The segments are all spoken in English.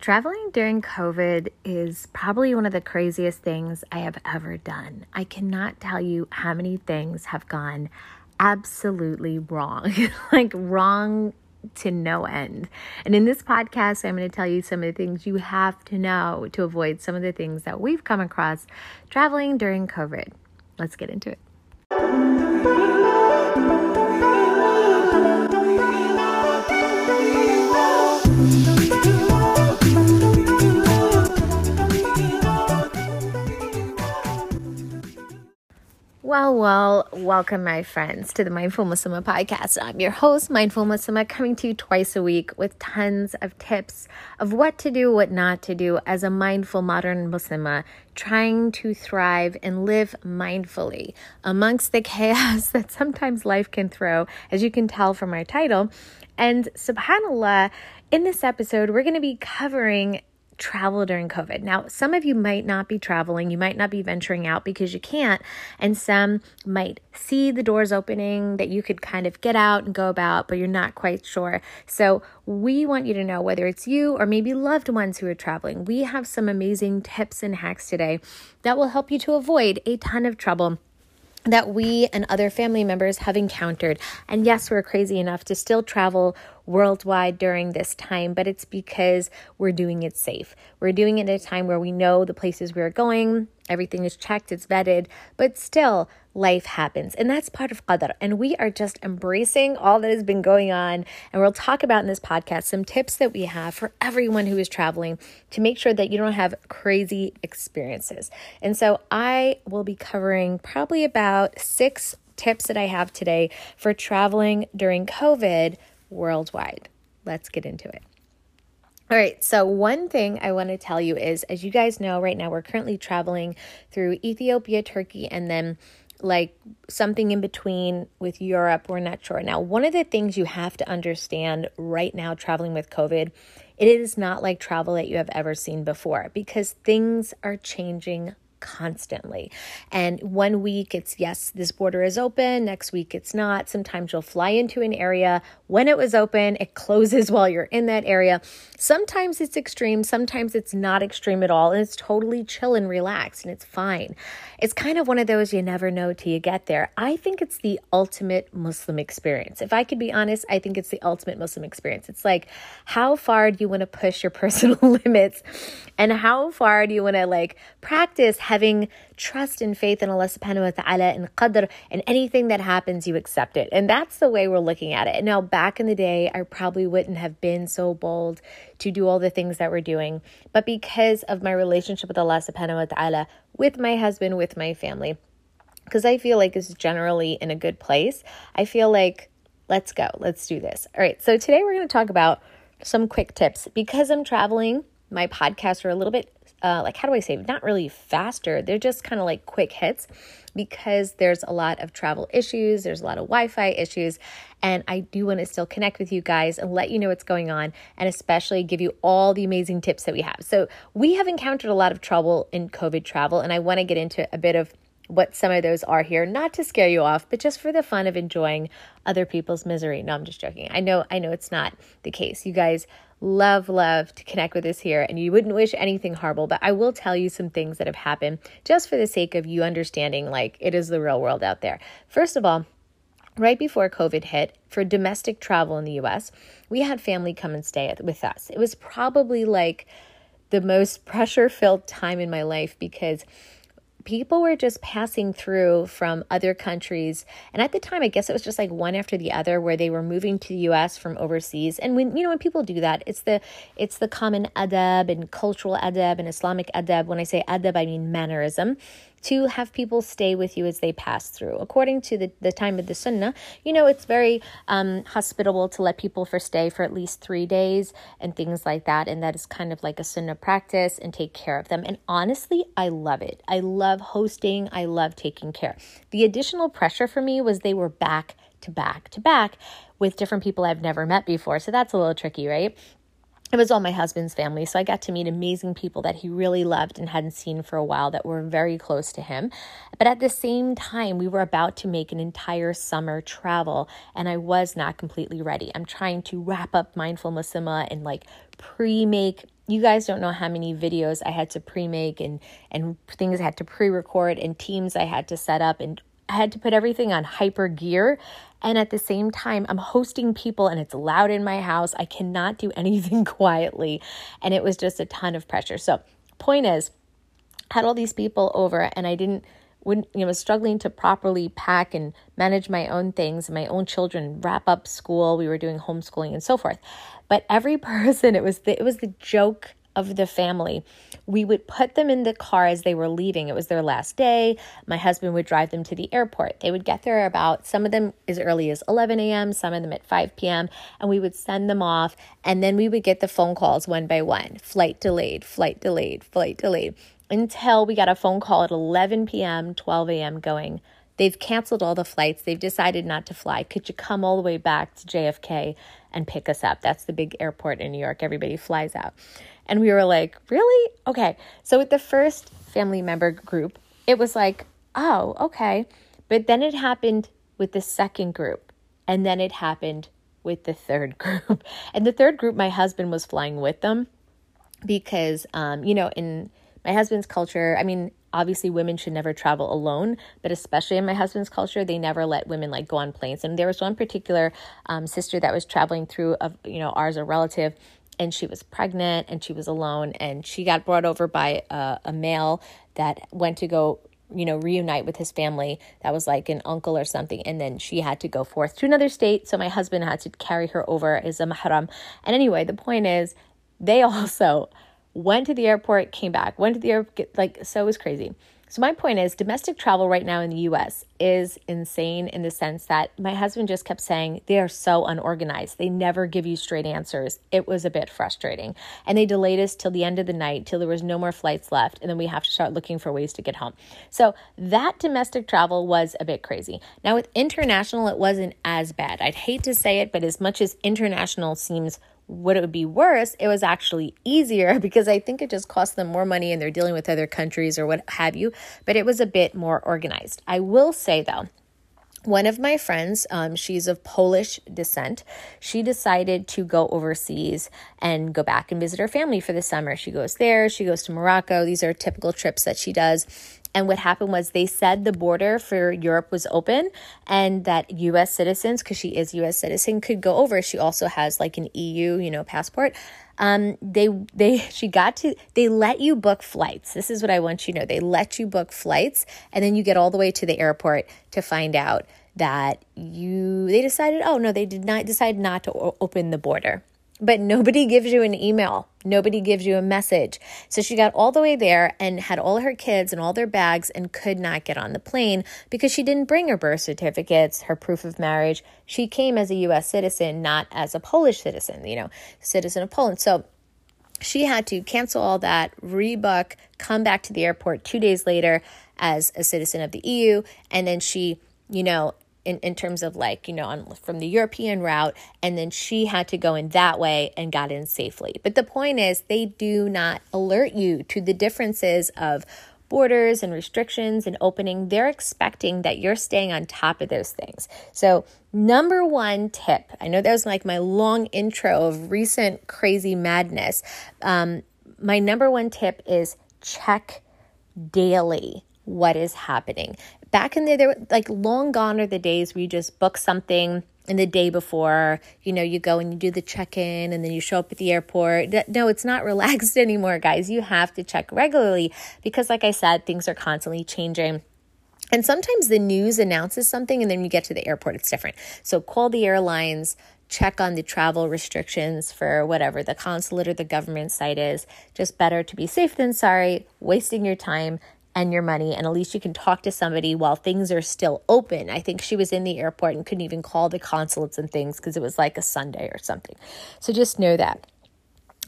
Traveling during COVID is probably one of the craziest things I have ever done. I cannot tell you how many things have gone absolutely wrong, like wrong to no end. And in this podcast, I'm going to tell you some of the things you have to know to avoid some of the things that we've come across traveling during COVID. Let's get into it. Well, well, welcome, my friends, to the Mindful Muslimah podcast. I'm your host, Mindful Muslimah, coming to you twice a week with tons of tips of what to do, what not to do as a mindful modern Muslimah, trying to thrive and live mindfully amongst the chaos that sometimes life can throw, as you can tell from my title. And subhanAllah, in this episode, we're going to be covering travel during COVID. Now, some of you might not be traveling, you might not be venturing out because you can't, and some might see the doors opening that you could kind of get out and go about, but you're not quite sure. So, we want you to know whether it's you or maybe loved ones who are traveling. We have some amazing tips and hacks today that will help you to avoid a ton of trouble that we and other family members have encountered. And yes, we're crazy enough to still travel worldwide during this time, but it's because we're doing it safe. We're doing it at a time where we know the places we're going, everything is checked, it's vetted, but still, life happens. And that's part of qadr. And we are just embracing all that has been going on. And we'll talk about in this podcast some tips that we have for everyone who is traveling to make sure that you don't have crazy experiences. And so I will be covering probably about six tips that I have today for traveling during COVID worldwide. Let's get into it. All right, so one thing I want to tell you is as you guys know, right now we're currently traveling through Ethiopia, Turkey, and then like something in between with Europe. We're not sure. Now, one of the things you have to understand right now traveling with COVID, it is not like travel that you have ever seen before because things are changing constantly. And one week it's yes, this border is open, next week it's not. Sometimes you'll fly into an area when it was open, it closes while you're in that area. Sometimes it's extreme, sometimes it's not extreme at all, and it's totally chill and relaxed and it's fine. It's kind of one of those you never know till you get there. I think it's the ultimate Muslim experience. If I could be honest, I think it's the ultimate Muslim experience. It's like how far do you want to push your personal limits and how far do you want to like practice having trust and faith in Allah subhanahu wa ta'ala and qadr and anything that happens, you accept it. And that's the way we're looking at it. Now, back in the day, I probably wouldn't have been so bold to do all the things that we're doing. But because of my relationship with Allah subhanahu wa ta'ala, with my husband, with my family, because I feel like it's generally in a good place, I feel like let's go, let's do this. All right, so today we're going to talk about some quick tips because I'm traveling. My podcasts are a little bit uh, like how do I say not really faster they're just kind of like quick hits because there's a lot of travel issues there's a lot of Wi-Fi issues and I do want to still connect with you guys and let you know what's going on and especially give you all the amazing tips that we have. So we have encountered a lot of trouble in COVID travel and I want to get into a bit of what some of those are here, not to scare you off, but just for the fun of enjoying other people's misery. No, I'm just joking. I know, I know it's not the case. You guys love, love to connect with us here, and you wouldn't wish anything horrible, but I will tell you some things that have happened just for the sake of you understanding like it is the real world out there. First of all, right before COVID hit, for domestic travel in the US, we had family come and stay with us. It was probably like the most pressure filled time in my life because people were just passing through from other countries. And at the time i guess it was just like one after the other where they were moving to the us from overseas. And when you know when people do that it's the it's the common adab and cultural adab and islamic adab. When i say adab i mean mannerism to have people stay with you as they pass through. According to the, the time of the sunnah, you know, it's very um, hospitable to let people for stay for at least three days and things like that. And that is kind of like a sunnah practice and take care of them. And honestly, I love it. I love hosting, I love taking care. The additional pressure for me was they were back to back to back with different people I've never met before. So that's a little tricky, right? It was all my husband's family. So I got to meet amazing people that he really loved and hadn't seen for a while that were very close to him. But at the same time, we were about to make an entire summer travel and I was not completely ready. I'm trying to wrap up Mindful Muslimah and like pre make you guys don't know how many videos I had to pre-make and and things I had to pre-record and teams I had to set up and I had to put everything on hyper gear. And at the same time I'm hosting people and it's loud in my house. I cannot do anything quietly. And it was just a ton of pressure. So, point is I had all these people over and I didn't wouldn't you know struggling to properly pack and manage my own things. My own children wrap up school. We were doing homeschooling and so forth. But every person it was the, it was the joke of the family we would put them in the car as they were leaving it was their last day my husband would drive them to the airport they would get there about some of them as early as 11 a.m some of them at 5 p.m and we would send them off and then we would get the phone calls one by one flight delayed flight delayed flight delayed until we got a phone call at 11 p.m., 12 a.m. going, they've canceled all the flights. They've decided not to fly. Could you come all the way back to JFK and pick us up? That's the big airport in New York. Everybody flies out. And we were like, really? Okay. So with the first family member group, it was like, oh, okay. But then it happened with the second group. And then it happened with the third group. And the third group, my husband was flying with them because, um, you know, in my husband's culture, I mean, obviously women should never travel alone, but especially in my husband's culture, they never let women like go on planes. And there was one particular um, sister that was traveling through, of you know, ours, a relative, and she was pregnant and she was alone, and she got brought over by a, a male that went to go you know, reunite with his family that was like an uncle or something. And then she had to go forth to another state. So my husband had to carry her over as a mahram. And anyway, the point is, they also went to the airport, came back, went to the airport, like, so it was crazy. So, my point is domestic travel right now in the US is insane in the sense that my husband just kept saying they are so unorganized. They never give you straight answers. It was a bit frustrating. And they delayed us till the end of the night, till there was no more flights left. And then we have to start looking for ways to get home. So, that domestic travel was a bit crazy. Now, with international, it wasn't as bad. I'd hate to say it, but as much as international seems would it would be worse? It was actually easier because I think it just cost them more money and they're dealing with other countries or what have you, but it was a bit more organized. I will say though, one of my friends, um, she's of Polish descent, she decided to go overseas and go back and visit her family for the summer. She goes there, she goes to Morocco. These are typical trips that she does. And what happened was they said the border for Europe was open and that US citizens, because she is US citizen, could go over. She also has like an EU, you know, passport. Um, they they she got to they let you book flights. This is what I want you to know. They let you book flights and then you get all the way to the airport to find out that you they decided, oh no, they did not decide not to open the border but nobody gives you an email. Nobody gives you a message. So she got all the way there and had all her kids and all their bags and could not get on the plane because she didn't bring her birth certificates, her proof of marriage. She came as a US citizen, not as a Polish citizen, you know, citizen of Poland. So she had to cancel all that, rebook, come back to the airport two days later as a citizen of the EU. And then she, you know, in, in terms of like, you know, on, from the European route. And then she had to go in that way and got in safely. But the point is, they do not alert you to the differences of borders and restrictions and opening. They're expecting that you're staying on top of those things. So, number one tip I know that was like my long intro of recent crazy madness. Um, my number one tip is check daily what is happening back in the there like long gone are the days where you just book something and the day before, you know, you go and you do the check in and then you show up at the airport. No, it's not relaxed anymore, guys. You have to check regularly because, like I said, things are constantly changing. And sometimes the news announces something and then you get to the airport, it's different. So call the airlines, check on the travel restrictions for whatever the consulate or the government site is. Just better to be safe than sorry, wasting your time and your money and at least you can talk to somebody while things are still open. I think she was in the airport and couldn't even call the consulates and things because it was like a Sunday or something. So just know that.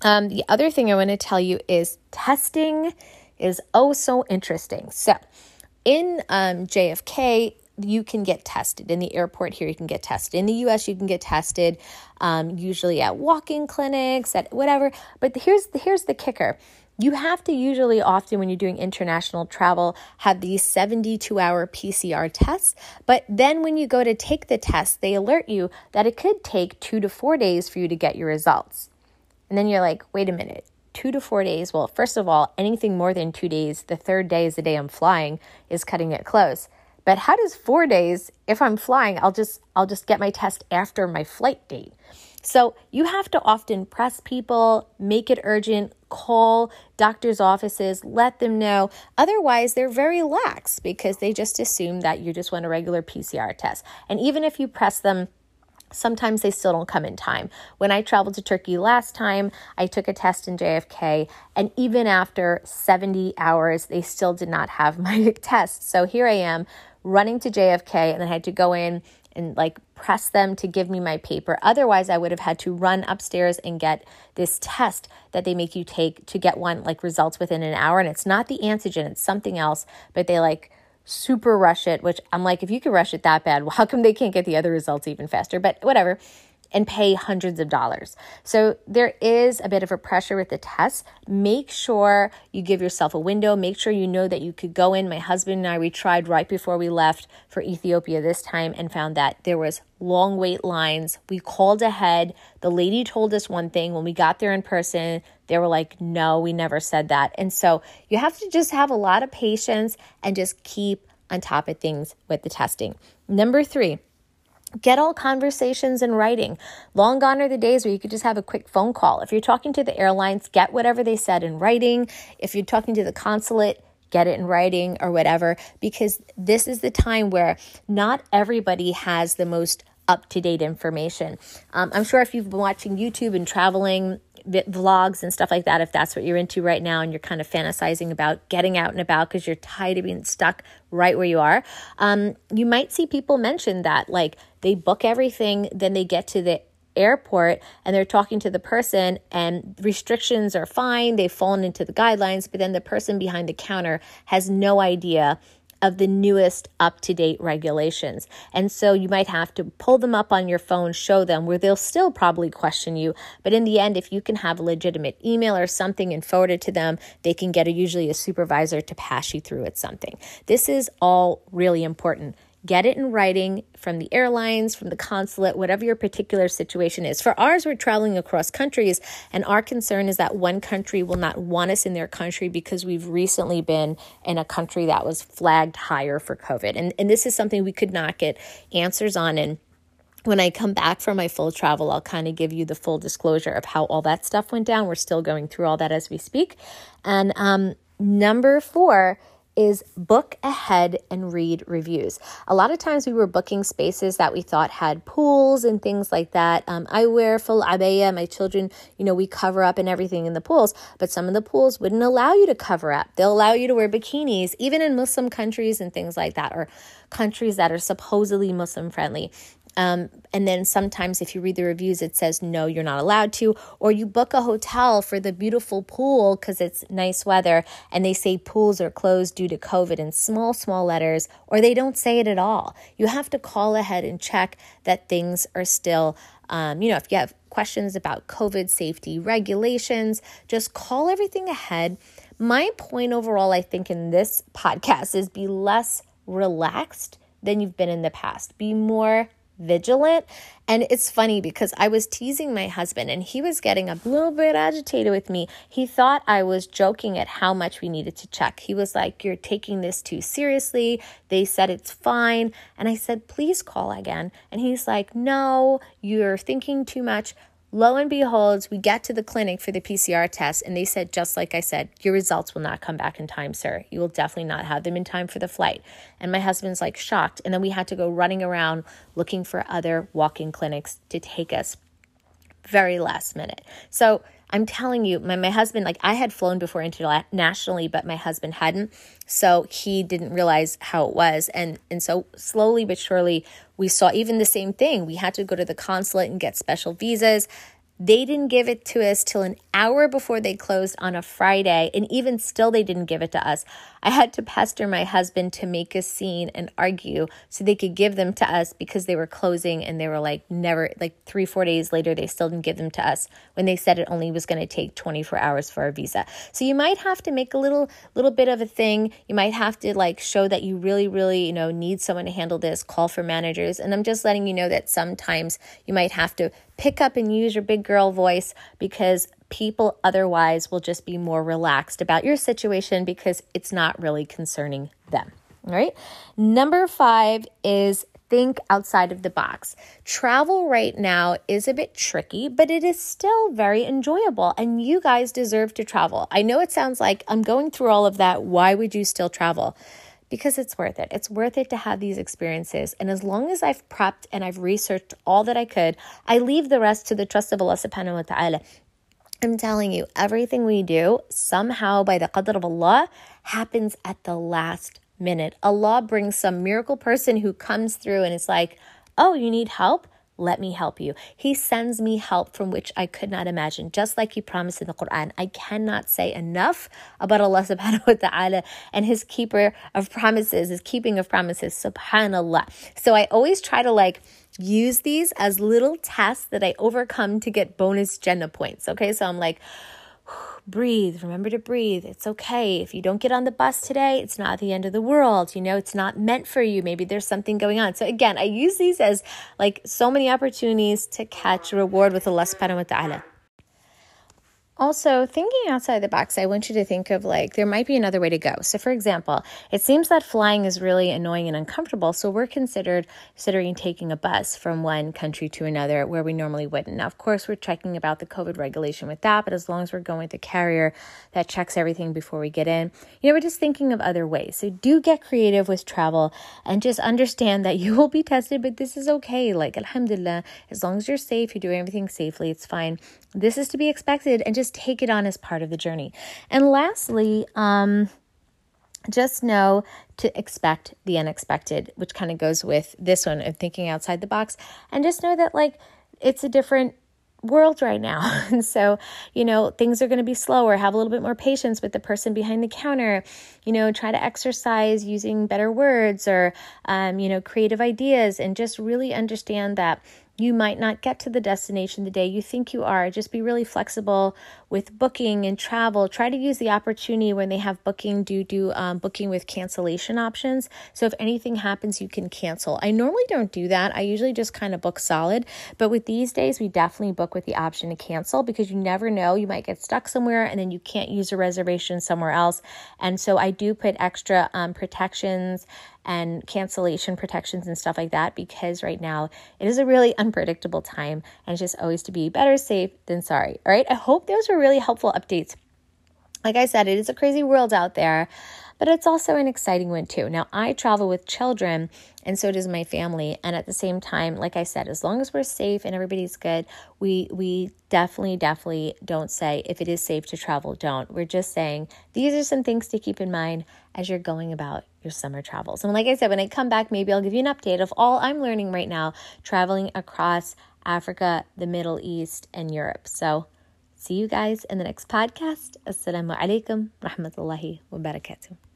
Um, the other thing I want to tell you is testing is oh so interesting. So in um, JFK, you can get tested in the airport here you can get tested in the us you can get tested um, usually at walk-in clinics at whatever but here's here's the kicker you have to usually often when you're doing international travel have these 72 hour PCR tests, but then when you go to take the test, they alert you that it could take 2 to 4 days for you to get your results. And then you're like, "Wait a minute. two to four days, well, first of all, anything more than two days, the third day is the day I'm flying, is cutting it close. But how does four days, if I'm flying, I'll just I'll just get my test after my flight date. So you have to often press people, make it urgent, call doctors' offices, let them know. Otherwise, they're very lax because they just assume that you just want a regular PCR test. And even if you press them, sometimes they still don't come in time. When I traveled to Turkey last time, I took a test in JFK, and even after 70 hours, they still did not have my test. So here I am running to JFK, and I had to go in and like press them to give me my paper. Otherwise, I would have had to run upstairs and get this test that they make you take to get one like results within an hour. And it's not the antigen, it's something else, but they like super rush it, which I'm like, if you could rush it that bad, well, how come they can't get the other results even faster? But whatever and pay hundreds of dollars. So there is a bit of a pressure with the test. Make sure you give yourself a window. Make sure you know that you could go in. My husband and I, we tried right before we left for Ethiopia this time and found that there was long wait lines. We called ahead. The lady told us one thing. When we got there in person, they were like, no, we never said that. And so you have to just have a lot of patience and just keep on top of things with the testing. Number three, Get all conversations in writing. Long gone are the days where you could just have a quick phone call. If you're talking to the airlines, get whatever they said in writing. If you're talking to the consulate, get it in writing or whatever, because this is the time where not everybody has the most up to date information. Um, I'm sure if you've been watching YouTube and traveling, vlogs and stuff like that, if that's what you're into right now and you're kind of fantasizing about getting out and about because you're tired of being stuck right where you are, um, you might see people mention that like they book everything, then they get to the airport and they're talking to the person and restrictions are fine they've fallen into the guidelines but then the person behind the counter has no idea of the newest up to date regulations. And so you might have to pull them up on your phone, show them where they'll still probably question you. But in the end, if you can have a legitimate email or something and forward it to them, they can get a, usually a supervisor to pass you through at something. This is all really important get it in writing from the airlines, from the consulate, whatever your particular situation is. For ours, we're traveling across countries, and our concern is that one country will not want us in their country because we've recently been in a country that was flagged higher for COVID. And, and this is something we could not get answers on. And when I come back from my full travel, I'll kind of give you the full disclosure of how all that stuff went down. We're still going through all that as we speak. And um, number four, is book ahead and read reviews. A lot of times we were booking spaces that we thought had pools and things like that. Um, I wear full abaya. My children, you know, we cover up and everything in the pools, but some of the pools wouldn't allow you to cover up. They'll allow you to wear bikinis, even in Muslim countries and things like that, or countries that are supposedly Muslim friendly. Um, and then sometimes, if you read the reviews, it says, no, you're not allowed to. Or you book a hotel for the beautiful pool because it's nice weather, and they say pools are closed due to COVID in small, small letters, or they don't say it at all. You have to call ahead and check that things are still, um, you know, if you have questions about COVID safety regulations, just call everything ahead. My point overall, I think, in this podcast is be less relaxed than you've been in the past. Be more vigilant. And it's funny because I was teasing my husband and he was getting a little bit agitated with me. He thought I was joking at how much we needed to check. He was like, You're taking this too seriously. They said it's fine. And I said, Please call again. And he's like, No, you're thinking too much. Lo and behold, we get to the clinic for the PCR test, and they said, just like I said, your results will not come back in time, sir. You will definitely not have them in time for the flight. And my husband's like shocked. And then we had to go running around looking for other walk in clinics to take us very last minute. So I'm telling you, my, my husband, like I had flown before internationally, but my husband hadn't. So he didn't realize how it was. And, and so slowly but surely, we saw even the same thing. We had to go to the consulate and get special visas. They didn't give it to us till an hour before they closed on a Friday, and even still, they didn't give it to us. I had to pester my husband to make a scene and argue so they could give them to us because they were closing and they were like, never, like three, four days later, they still didn't give them to us when they said it only was going to take 24 hours for a visa. So you might have to make a little, little bit of a thing. You might have to like show that you really, really, you know, need someone to handle this, call for managers. And I'm just letting you know that sometimes you might have to pick up and use your big girl voice because people otherwise will just be more relaxed about your situation because it's not really concerning them. All right. Number five is think outside of the box. Travel right now is a bit tricky, but it is still very enjoyable, and you guys deserve to travel. I know it sounds like I'm going through all of that. Why would you still travel? Because it's worth it. It's worth it to have these experiences. And as long as I've prepped and I've researched all that I could, I leave the rest to the trust of Allah subhanahu wa ta'ala. I'm telling you, everything we do, somehow by the qadr of Allah, happens at the last minute. Allah brings some miracle person who comes through and it's like, oh, you need help? Let me help you. He sends me help from which I could not imagine, just like He promised in the Quran. I cannot say enough about Allah subhanahu wa ta'ala and His keeper of promises, His keeping of promises, subhanAllah. So I always try to like, use these as little tests that I overcome to get bonus Jannah points. Okay, so I'm like, breathe. Remember to breathe. It's okay. If you don't get on the bus today, it's not the end of the world. You know, it's not meant for you. Maybe there's something going on. So again, I use these as like so many opportunities to catch reward with Allah subhanahu wa ta'ala. Also, thinking outside the box, I want you to think of like there might be another way to go. So, for example, it seems that flying is really annoying and uncomfortable. So, we're considered considering taking a bus from one country to another where we normally wouldn't. Now, of course, we're checking about the COVID regulation with that, but as long as we're going with a carrier that checks everything before we get in, you know, we're just thinking of other ways. So, do get creative with travel and just understand that you will be tested, but this is okay. Like, alhamdulillah, as long as you're safe, you're doing everything safely, it's fine. This is to be expected and just take it on as part of the journey. And lastly, um, just know to expect the unexpected, which kind of goes with this one of thinking outside the box. And just know that, like, it's a different world right now. And so, you know, things are going to be slower. Have a little bit more patience with the person behind the counter. You know, try to exercise using better words or, um, you know, creative ideas and just really understand that you might not get to the destination the day you think you are. Just be really flexible with booking and travel. Try to use the opportunity when they have booking, do do um, booking with cancellation options. So if anything happens, you can cancel. I normally don't do that. I usually just kind of book solid. But with these days, we definitely book with the option to cancel because you never know. You might get stuck somewhere and then you can't use a reservation somewhere else. And so I do put extra um, protections and cancellation protections and stuff like that because right now it is a really unpredictable time and it's just always to be better safe than sorry. All right. I hope those were really helpful updates. Like I said, it is a crazy world out there, but it's also an exciting one too. Now, I travel with children, and so does my family. And at the same time, like I said, as long as we're safe and everybody's good, we we definitely, definitely don't say if it is safe to travel, don't. We're just saying these are some things to keep in mind as you're going about your summer travels. And like I said, when I come back, maybe I'll give you an update of all I'm learning right now traveling across Africa, the Middle East, and Europe. So see you guys in the next podcast. Assalamu alaikum rahmatullahi wa barakatuh.